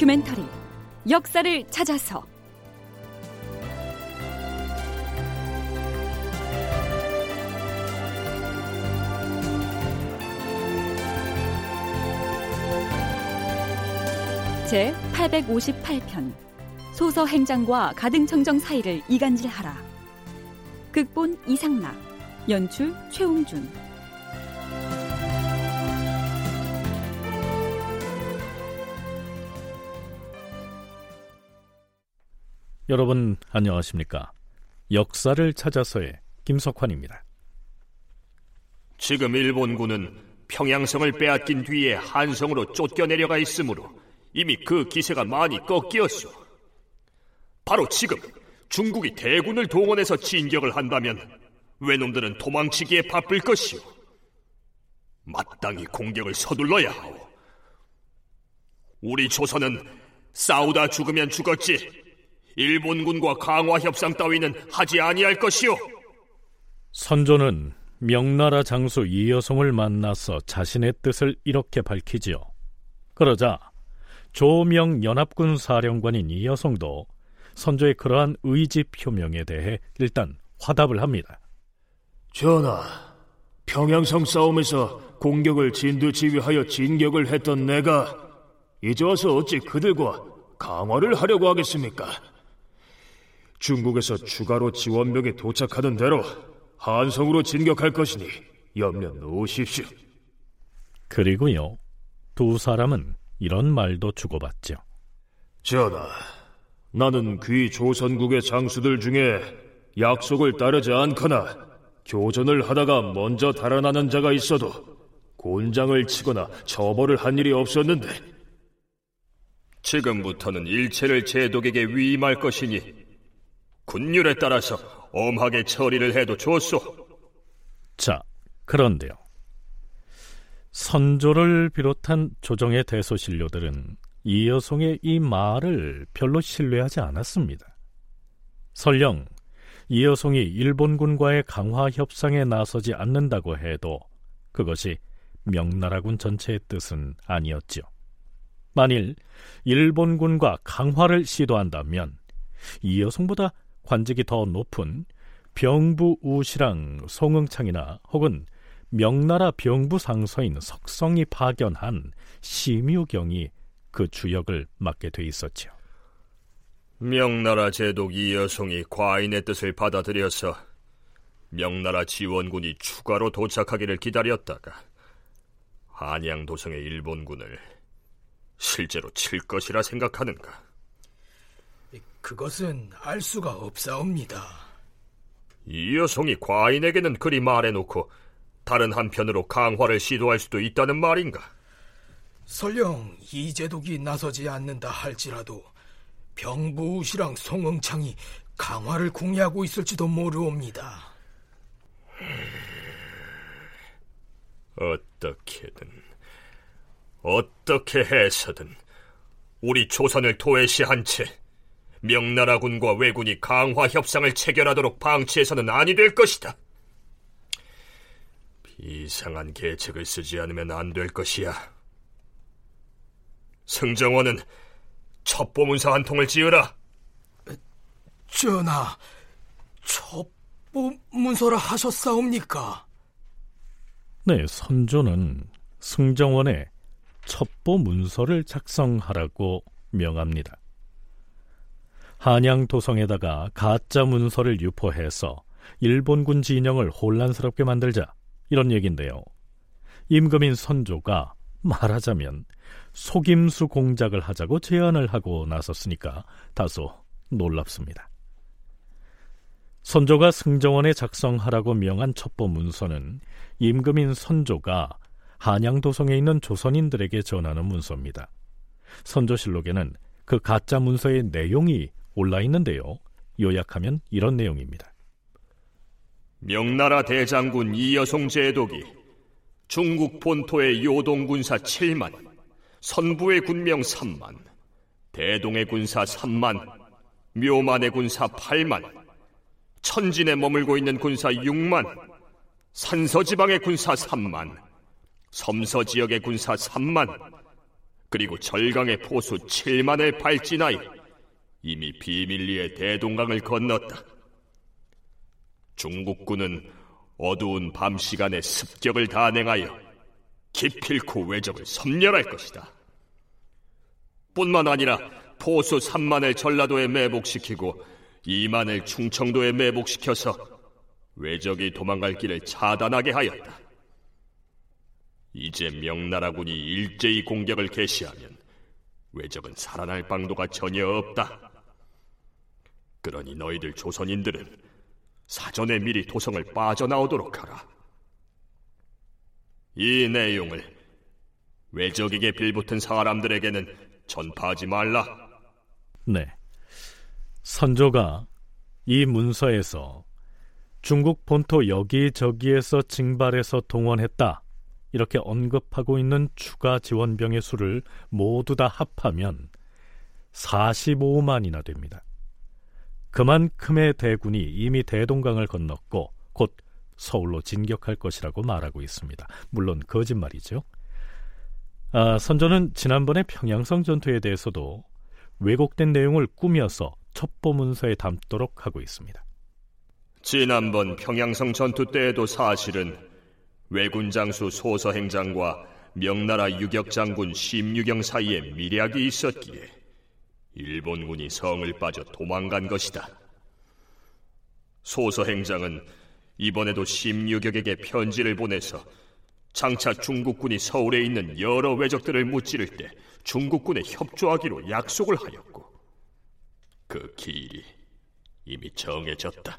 다큐멘터리 역사를 찾아서. 제 858편 소서 행장과 가등청정 사이를 이간질하라. 극본 이상락 연출 최웅준 여러분 안녕하십니까? 역사를 찾아서의 김석환입니다. 지금 일본군은 평양성을 빼앗긴 뒤에 한성으로 쫓겨내려가 있으므로 이미 그 기세가 많이 꺾이었소. 바로 지금 중국이 대군을 동원해서 진격을 한다면 외놈들은 도망치기에 바쁠 것이오. 마땅히 공격을 서둘러야 하오. 우리 조선은 싸우다 죽으면 죽었지 일본군과 강화 협상 따위는 하지 아니할 것이오. 선조는 명나라 장수 이여송을 만나서 자신의 뜻을 이렇게 밝히지요. 그러자 조명 연합군 사령관인 이여송도 선조의 그러한 의지 표명에 대해 일단 화답을 합니다. 전하, 평양성 싸움에서 공격을 진두 지휘하여 진격을 했던 내가 이제 와서 어찌 그들과 강화를 하려고 하겠습니까? 중국에서 추가로 지원병이 도착하는 대로 한성으로 진격할 것이니 염려 놓으십시오. 그리고요, 두 사람은 이런 말도 주고받죠. 전하, 나는 귀 조선국의 장수들 중에 약속을 따르지 않거나 교전을 하다가 먼저 달아나는 자가 있어도 곤장을 치거나 처벌을 한 일이 없었는데 지금부터는 일체를 제독에게 위임할 것이니 군율에 따라서 엄하게 처리를 해도 좋소. 자, 그런데요. 선조를 비롯한 조정의 대소신료들은 이 여송의 이 말을 별로 신뢰하지 않았습니다. 설령 이 여송이 일본군과의 강화 협상에 나서지 않는다고 해도 그것이 명나라군 전체의 뜻은 아니었죠. 만일 일본군과 강화를 시도한다면 이 여송보다 관직이 더 높은 병부 우시랑 송응창이나 혹은 명나라 병부 상서인 석성이 파견한 심유경이 그 주역을 맡게 돼 있었죠. 명나라 제독 이여송이 과인의 뜻을 받아들여서 명나라 지원군이 추가로 도착하기를 기다렸다가 한양 도성의 일본군을 실제로 칠 것이라 생각하는가? 그것은 알 수가 없사옵니다. 이 여성이 과인에게는 그리 말해놓고 다른 한편으로 강화를 시도할 수도 있다는 말인가? 설령 이제독이 나서지 않는다 할지라도 병부우시랑 송응창이 강화를 궁리하고 있을지도 모르옵니다. 어떻게든 어떻게 해서든 우리 조선을 도외시한 채 명나라군과 왜군이 강화 협상을 체결하도록 방치해서는 아니 될 것이다. 비상한 계책을 쓰지 않으면 안 될 것이야. 승정원은 첩보문서 한 통을 지으라. 전하, 첩보문서라 하셨사옵니까? 네, 선조는 승정원에 첩보문서를 작성하라고 명합니다. 한양 도성에다가 가짜 문서를 유포해서 일본군 진영을 혼란스럽게 만들자 이런 얘기인데요. 임금인 선조가 말하자면 속임수 공작을 하자고 제안을 하고 나섰으니까 다소 놀랍습니다. 선조가 승정원에 작성하라고 명한 첩보 문서는 임금인 선조가 한양도성에 있는 조선인들에게 전하는 문서입니다. 선조실록에는 그 가짜 문서의 내용이 올라 있는데요. 요약하면 이런 내용입니다. 명나라 대장군 이여송 제독이 중국 본토의 요동군사 7만, 선부의 군명 3만, 대동의 군사 3만, 묘만의 군사 8만, 천진에 머물고 있는 군사 6만, 산서지방의 군사 3만, 섬서 지역의 군사 3만, 그리고 절강의 포수 7만을 발진하여 이미 비밀리에 대동강을 건넜다. 중국군은 어두운 밤 시간에 습격을 단행하여 기필코 외적을 섬멸할 것이다. 뿐만 아니라 포수 3만을 전라도에 매복시키고 2만을 충청도에 매복시켜서 외적이 도망갈 길을 차단하게 하였다. 이제 명나라군이 일제히 공격을 개시하면 외적은 살아날 방도가 전혀 없다. 그러니 너희들 조선인들은 사전에 미리 도성을 빠져나오도록 하라. 이 내용을 외적에게 빌붙은 사람들에게는 전파하지 말라. 네. 선조가 이 문서에서 중국 본토 여기저기에서 징발해서 동원했다. 이렇게 언급하고 있는 추가 지원병의 수를 모두 다 합하면 45만이나 됩니다. 그만큼의 대군이 이미 대동강을 건넜고 곧 서울로 진격할 것이라고 말하고 있습니다. 물론 거짓말이죠. 아, 선조는 지난번에 평양성 전투에 대해서도 왜곡된 내용을 꾸며서 첩보 문서에 담도록 하고 있습니다. 지난번 평양성 전투 때에도 사실은 왜군 장수 소서 행장과 명나라 유격 장군 심유경 사이에 미략이 있었기에 일본군이 성을 빠져 도망간 것이다. 소서 행장은 이번에도 심유격에게 편지를 보내서 장차 중국군이 서울에 있는 여러 왜적들을 무찌를 때 중국군에 협조하기로 약속을 하였고 그 길이 이미 정해졌다.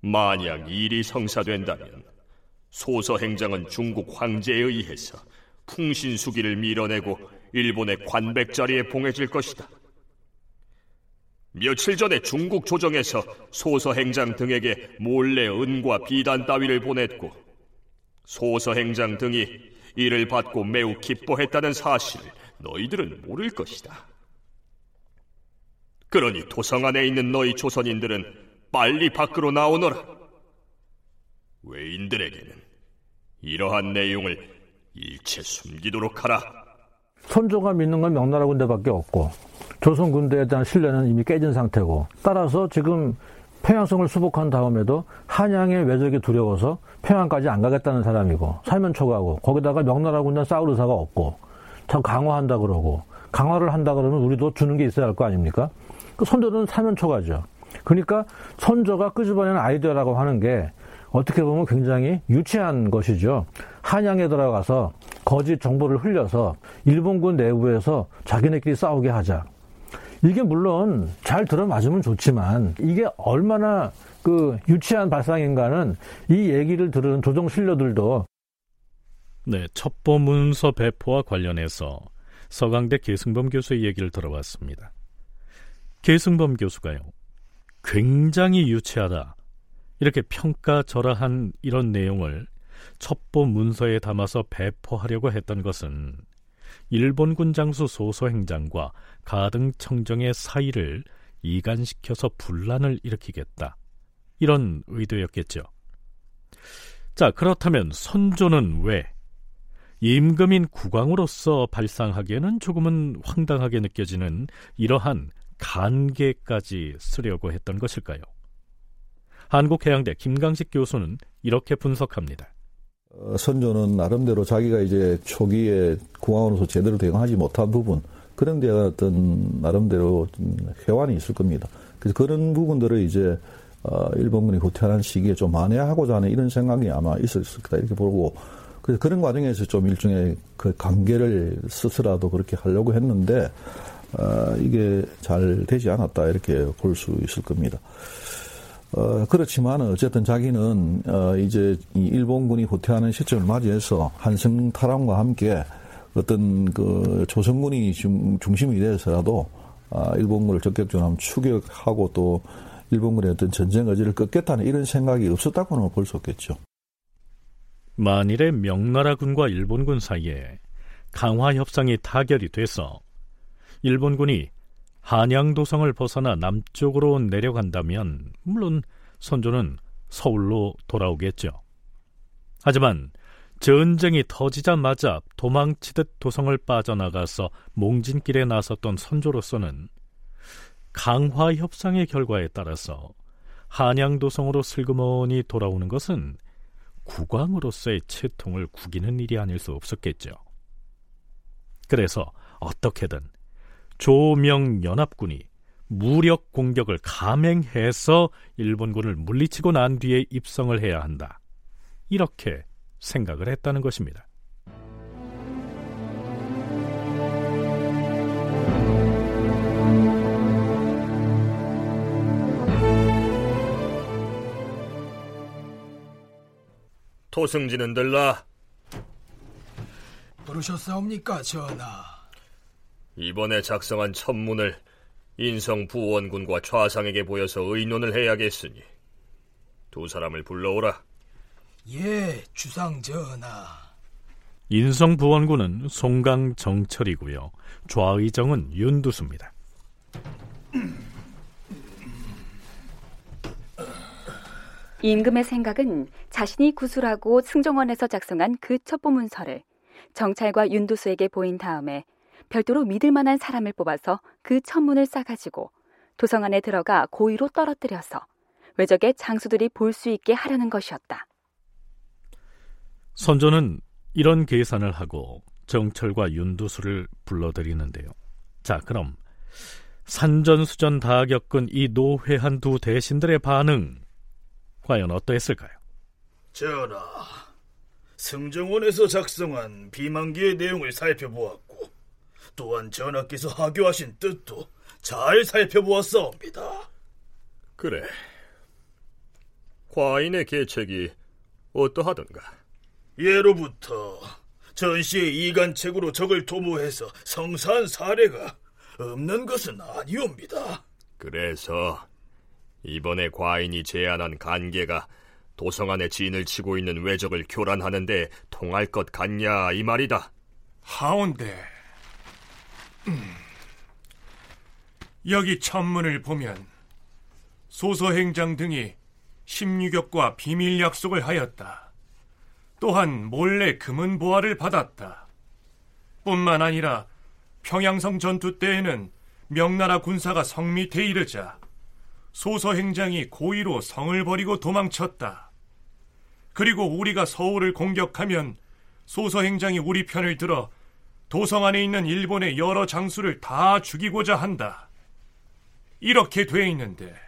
만약 일이 성사된다면 소서 행장은 중국 황제에 의해서 풍신수기를 밀어내고 일본의 관백 자리에 봉해질 것이다. 며칠 전에 중국 조정에서 소서 행장 등에게 몰래 은과 비단 따위를 보냈고 소서 행장 등이 이를 받고 매우 기뻐했다는 사실을 너희들은 모를 것이다. 그러니 도성 안에 있는 너희 조선인들은 빨리 밖으로 나오너라. 외인들에게는 이러한 내용을 일체 숨기도록 하라. 선조가 믿는 건 명나라 군대밖에 없고 조선 군대에 대한 신뢰는 이미 깨진 상태고 따라서 지금 평양성을 수복한 다음에도 한양의 외적이 두려워서 평양까지 안 가겠다는 사람이고 살면 초가고 거기다가 명나라 군대 싸울 의사가 없고 더 강화한다 그러고 강화를 한다 그러면 우리도 주는 게 있어야 할 거 아닙니까? 그 선조는 사면 초가죠. 그러니까 선조가 끄집어낸 아이디어라고 하는 게 어떻게 보면 굉장히 유치한 것이죠. 한양에 들어가서 거짓 정보를 흘려서 일본군 내부에서 자기네끼리 싸우게 하자. 이게 물론 잘 들어맞으면 좋지만 이게 얼마나 그 유치한 발상인가는 이 얘기를 들은 조정 신료들도 네, 첩보 문서 배포와 관련해서 서강대 계승범 교수의 얘기를 들어봤습니다. 계승범 교수가요. 굉장히 유치하다. 이렇게 평가절하한 이런 내용을 첩보 문서에 담아서 배포하려고 했던 것은 일본군 장수 소소 행장과 가등 청정의 사이를 이간시켜서 분란을 일으키겠다. 이런 의도였겠죠. 자, 그렇다면 선조는 왜 임금인 국왕으로서 발상하기에는 조금은 황당하게 느껴지는 이러한 간계까지 쓰려고 했던 것일까요? 한국해양대 김강식 교수는 이렇게 분석합니다. 어, 선조는 나름대로 자기가 이제 초기에 국왕으로서 제대로 대응하지 못한 부분 그런 데 어떤 나름대로 회환이 있을 겁니다. 그래서 그런 부분들을 이제 어, 일본군이 후퇴하는 시기에 좀 만회하고자 하는 이런 생각이 아마 있었을 거다 이렇게 보고 그래서 그런 과정에서 좀 일종의 그 관계를 스스라도 그렇게 하려고 했는데 어, 이게 잘 되지 않았다 이렇게 볼 수 있을 겁니다. 어, 그렇지만 어쨌든 자기는 어, 이제 이 일본군이 후퇴하는 시점을 맞이해서 한성 탈환과 함께 어떤 그 조선군이 중, 중심이 돼서라도 아, 일본군을 적극적으로 추격하고 또 일본군의 어떤 전쟁 의지를 꺾겠다는 이런 생각이 없었다고는 볼 수 없겠죠. 만일에 명나라군과 일본군 사이에 강화 협상이 타결이 돼서 일본군이 한양도성을 벗어나 남쪽으로 내려간다면 물론 선조는 서울로 돌아오겠죠. 하지만 전쟁이 터지자마자 도망치듯 도성을 빠져나가서 몽진길에 나섰던 선조로서는 강화 협상의 결과에 따라서 한양도성으로 슬그머니 돌아오는 것은 국왕으로서의 채통을 구기는 일이 아닐 수 없었겠죠. 그래서 어떻게든 조명 연합군이 무력 공격을 감행해서 일본군을 물리치고 난 뒤에 입성을 해야 한다. 이렇게 생각을 했다는 것입니다. 토승지는 들라. 부르셨사옵니까, 전하? 이번에 작성한 천문을 인성 부원군과 좌상에게 보여서 의논을 해야겠으니 두 사람을 불러오라. 예, 주상 전하. 인성 부원군은 송강 정철이고요. 좌의정은 윤두수입니다. 임금의 생각은 자신이 구술하고 승정원에서 작성한 그 첩보 문서를 정찰과 윤두수에게 보인 다음에 별도로 믿을 만한 사람을 뽑아서 그 천문을 싸가지고 도성 안에 들어가 고의로 떨어뜨려서 외적의 장수들이 볼 수 있게 하려는 것이었다. 선조는 이런 계산을 하고 정철과 윤두수를 불러들이는데요. 자, 그럼 산전수전 다 겪은 이 노회한 두 대신들의 반응 과연 어떠했을까요? 전하, 승정원에서 작성한 비만기의 내용을 살펴보았고 또한 전하께서 하교하신 뜻도 잘 살펴보았사옵니다. 그래. 과인의 계책이 어떠하던가? 예로부터 전시의 이간책으로 적을 도모해서 성사한 사례가 없는 것은 아니옵니다. 그래서 이번에 과인이 제안한 간계가 도성 안에 진을 치고 있는 외적을 교란하는데 통할 것 같냐 이 말이다. 하온데 음. 여기 천문을 보면 소서행장 등이 심유격과 비밀 약속을 하였다. 또한 몰래 금은 보화를 받았다. 뿐만 아니라 평양성 전투 때에는 명나라 군사가 성 밑에 이르자 소서행장이 고의로 성을 버리고 도망쳤다. 그리고 우리가 서울을 공격하면 소서행장이 우리 편을 들어 도성 안에 있는 일본의 여러 장수를 다 죽이고자 한다. 이렇게 돼 있는데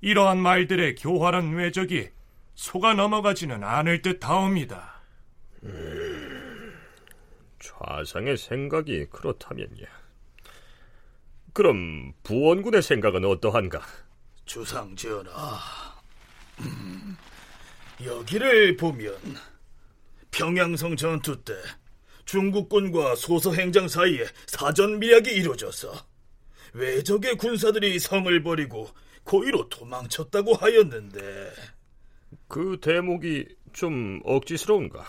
이러한 말들의 교활한 외적이 속아 넘어가지는 않을 듯하옵니다. 음, 좌상의 생각이 그렇다면야. 그럼 부원군의 생각은 어떠한가? 주상 전하, 음, 여기를 보면 평양성 전투 때 중국군과 소서행장 사이에 사전 미약이 이루어져서 외적의 군사들이 성을 버리고 고의로 도망쳤다고 하였는데 그 대목이 좀 억지스러운가?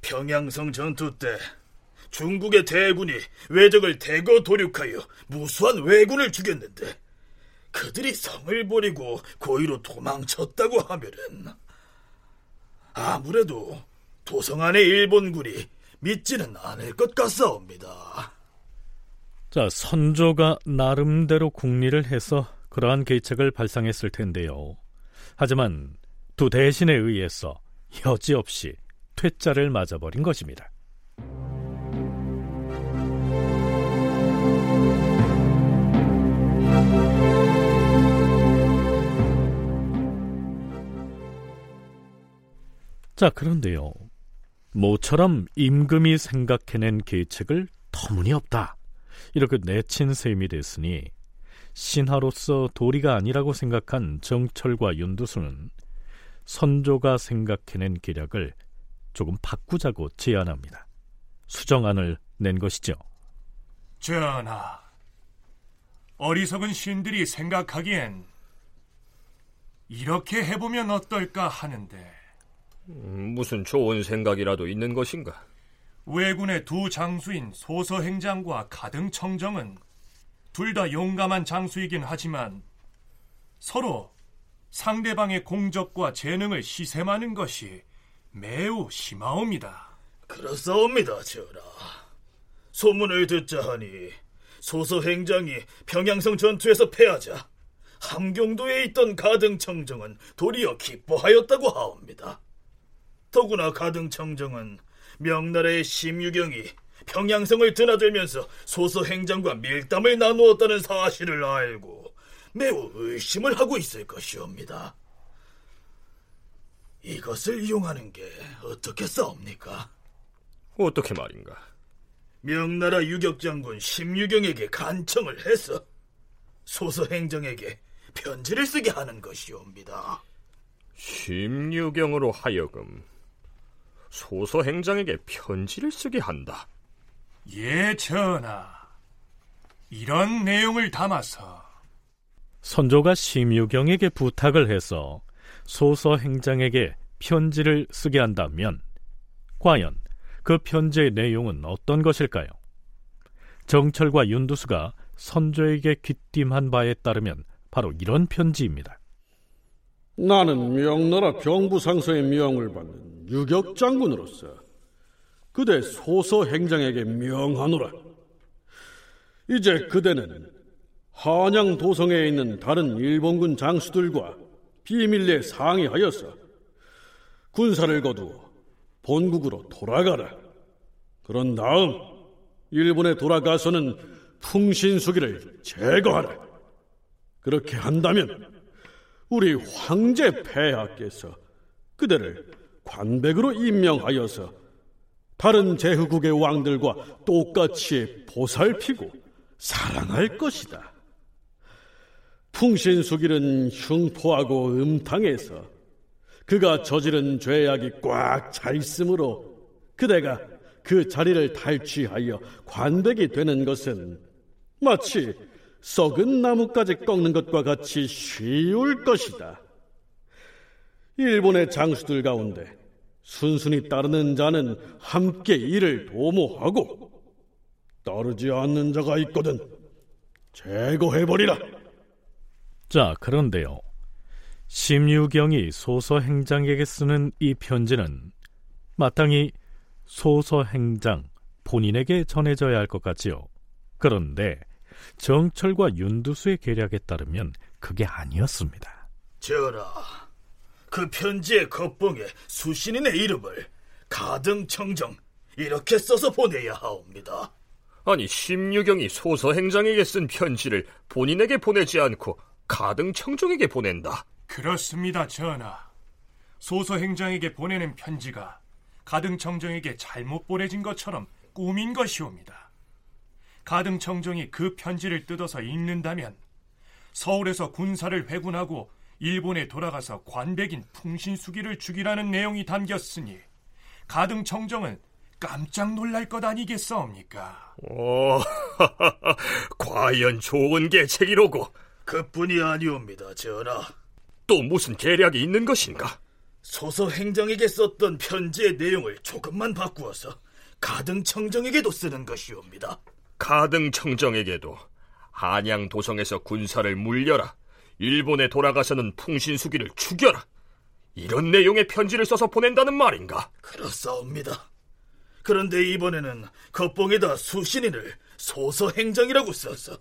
평양성 전투 때 중국의 대군이 외적을 대거 도륙하여 무수한 왜군을 죽였는데 그들이 성을 버리고 고의로 도망쳤다고 하면은 아무래도 도성 안의 일본군이 믿지는 않을 것 같사옵니다. 자, 선조가 나름대로 궁리를 해서 그러한 계책을 발상했을 텐데요. 하지만 두 대신에 의해서 여지없이 퇴짜를 맞아버린 것입니다. 자, 그런데요. 모처럼 임금이 생각해낸 계책을 터무니없다. 이렇게 내친 셈이 됐으니 신하로서 도리가 아니라고 생각한 정철과 윤두수는 선조가 생각해낸 계략을 조금 바꾸자고 제안합니다. 수정안을 낸 것이죠. 전하, 어리석은 신들이 생각하기엔 이렇게 해보면 어떨까 하는데 음, 무슨 좋은 생각이라도 있는 것인가? 왜군의 두 장수인 소서행장과 가등청정은 둘 다 용감한 장수이긴 하지만 서로 상대방의 공적과 재능을 시샘하는 것이 매우 심하옵니다. 그렇사옵니다, 전하. 소문을 듣자 하니 소서 행장이 평양성 전투에서 패하자 함경도에 있던 가등청정은 도리어 기뻐하였다고 하옵니다. 더구나 가등청정은 명나라의 심유경이 평양성을 드나들면서 소서 행장과 밀담을 나누었다는 사실을 알고 매우 의심을 하고 있을 것이옵니다. 이것을 이용하는 게 어떻게 싸웁니까? 어떻게 말인가? 명나라 유격장군 심유경에게 간청을 해서 소서 행정에게 편지를 쓰게 하는 것이옵니다. 심유경으로 하여금 소서 행장에게 편지를 쓰게 한다. 예, 전하. 이런 내용을 담아서 선조가 심유경에게 부탁을 해서 소서 행장에게 편지를 쓰게 한다면 과연 그 편지의 내용은 어떤 것일까요? 정철과 윤두수가 선조에게 귀띔한 바에 따르면 바로 이런 편지입니다. 나는 명나라 병부상서의 명을 받는 유격 장군으로서 그대 소서 행장에게 명하노라. 이제 그대는 한양 도성에 있는 다른 일본군 장수들과 비밀리에 상의하여서 군사를 거두어 본국으로 돌아가라. 그런 다음 일본에 돌아가서는 풍신수기를 제거하라. 그렇게 한다면 우리 황제 폐하께서 그대를 관백으로 임명하여서 다른 제후국의 왕들과 똑같이 보살피고 사랑할 것이다. 풍신수길은 흉포하고 음탕해서 그가 저지른 죄악이 꽉 차 있으므로 그대가 그 자리를 탈취하여 관백이 되는 것은 마치 썩은 나뭇가지 꺾는 것과 같이 쉬울 것이다. 일본의 장수들 가운데 순순히 따르는 자는 함께 이를 도모하고 따르지 않는 자가 있거든 제거해버리라. 자, 그런데요. 심유경이 소서 행장에게 쓰는 이 편지는 마땅히 소서 행장 본인에게 전해져야 할 것 같지요. 그런데 정철과 윤두수의 계략에 따르면 그게 아니었습니다. 전하, 그 편지의 겉봉에 수신인의 이름을 가등청정 이렇게 써서 보내야 하옵니다. 아니 심유경이 소서 행장에게 쓴 편지를 본인에게 보내지 않고 가등청정에게 보낸다. 그렇습니다, 전하. 소서 행장에게 보내는 편지가 가등청정에게 잘못 보내진 것처럼 꾸민 것이옵니다. 가등청정이 그 편지를 뜯어서 읽는다면 서울에서 군사를 회군하고 일본에 돌아가서 관백인 풍신수기를 죽이라는 내용이 담겼으니 가등청정은 깜짝 놀랄 것 아니겠사옵니까? 오, 과연 좋은 계책이로고 그뿐이 아니옵니다, 전하. 또 무슨 계략이 있는 것인가? 소서 행정에게 썼던 편지의 내용을 조금만 바꾸어서 가등청정에게도 쓰는 것이옵니다. 가등청정에게도 한양 도성에서 군사를 물려라. 일본에 돌아가서는 풍신수기를 죽여라. 이런 내용의 편지를 써서 보낸다는 말인가? 그렇사옵니다. 그런데 이번에는 겉봉에다 수신인을 소서 행정이라고 써서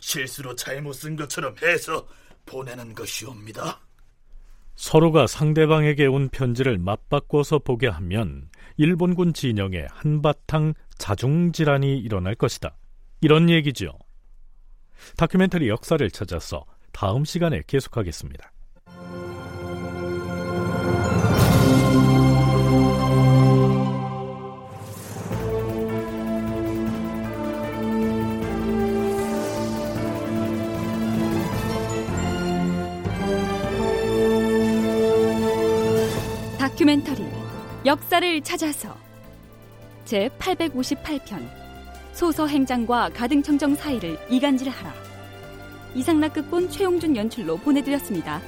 실수로 잘못 쓴 것처럼 해서 보내는 것이옵니다. 서로가 상대방에게 온 편지를 맞바꿔서 보게 하면 일본군 진영에 한바탕 자중질환이 일어날 것이다. 이런 얘기지요. 다큐멘터리 역사를 찾아서 다음 시간에 계속하겠습니다. 역사를 찾아서 제 858편 소서 행장과 가등청정 사이를 이간질하라 이상락 극본 최용준 연출로 보내드렸습니다.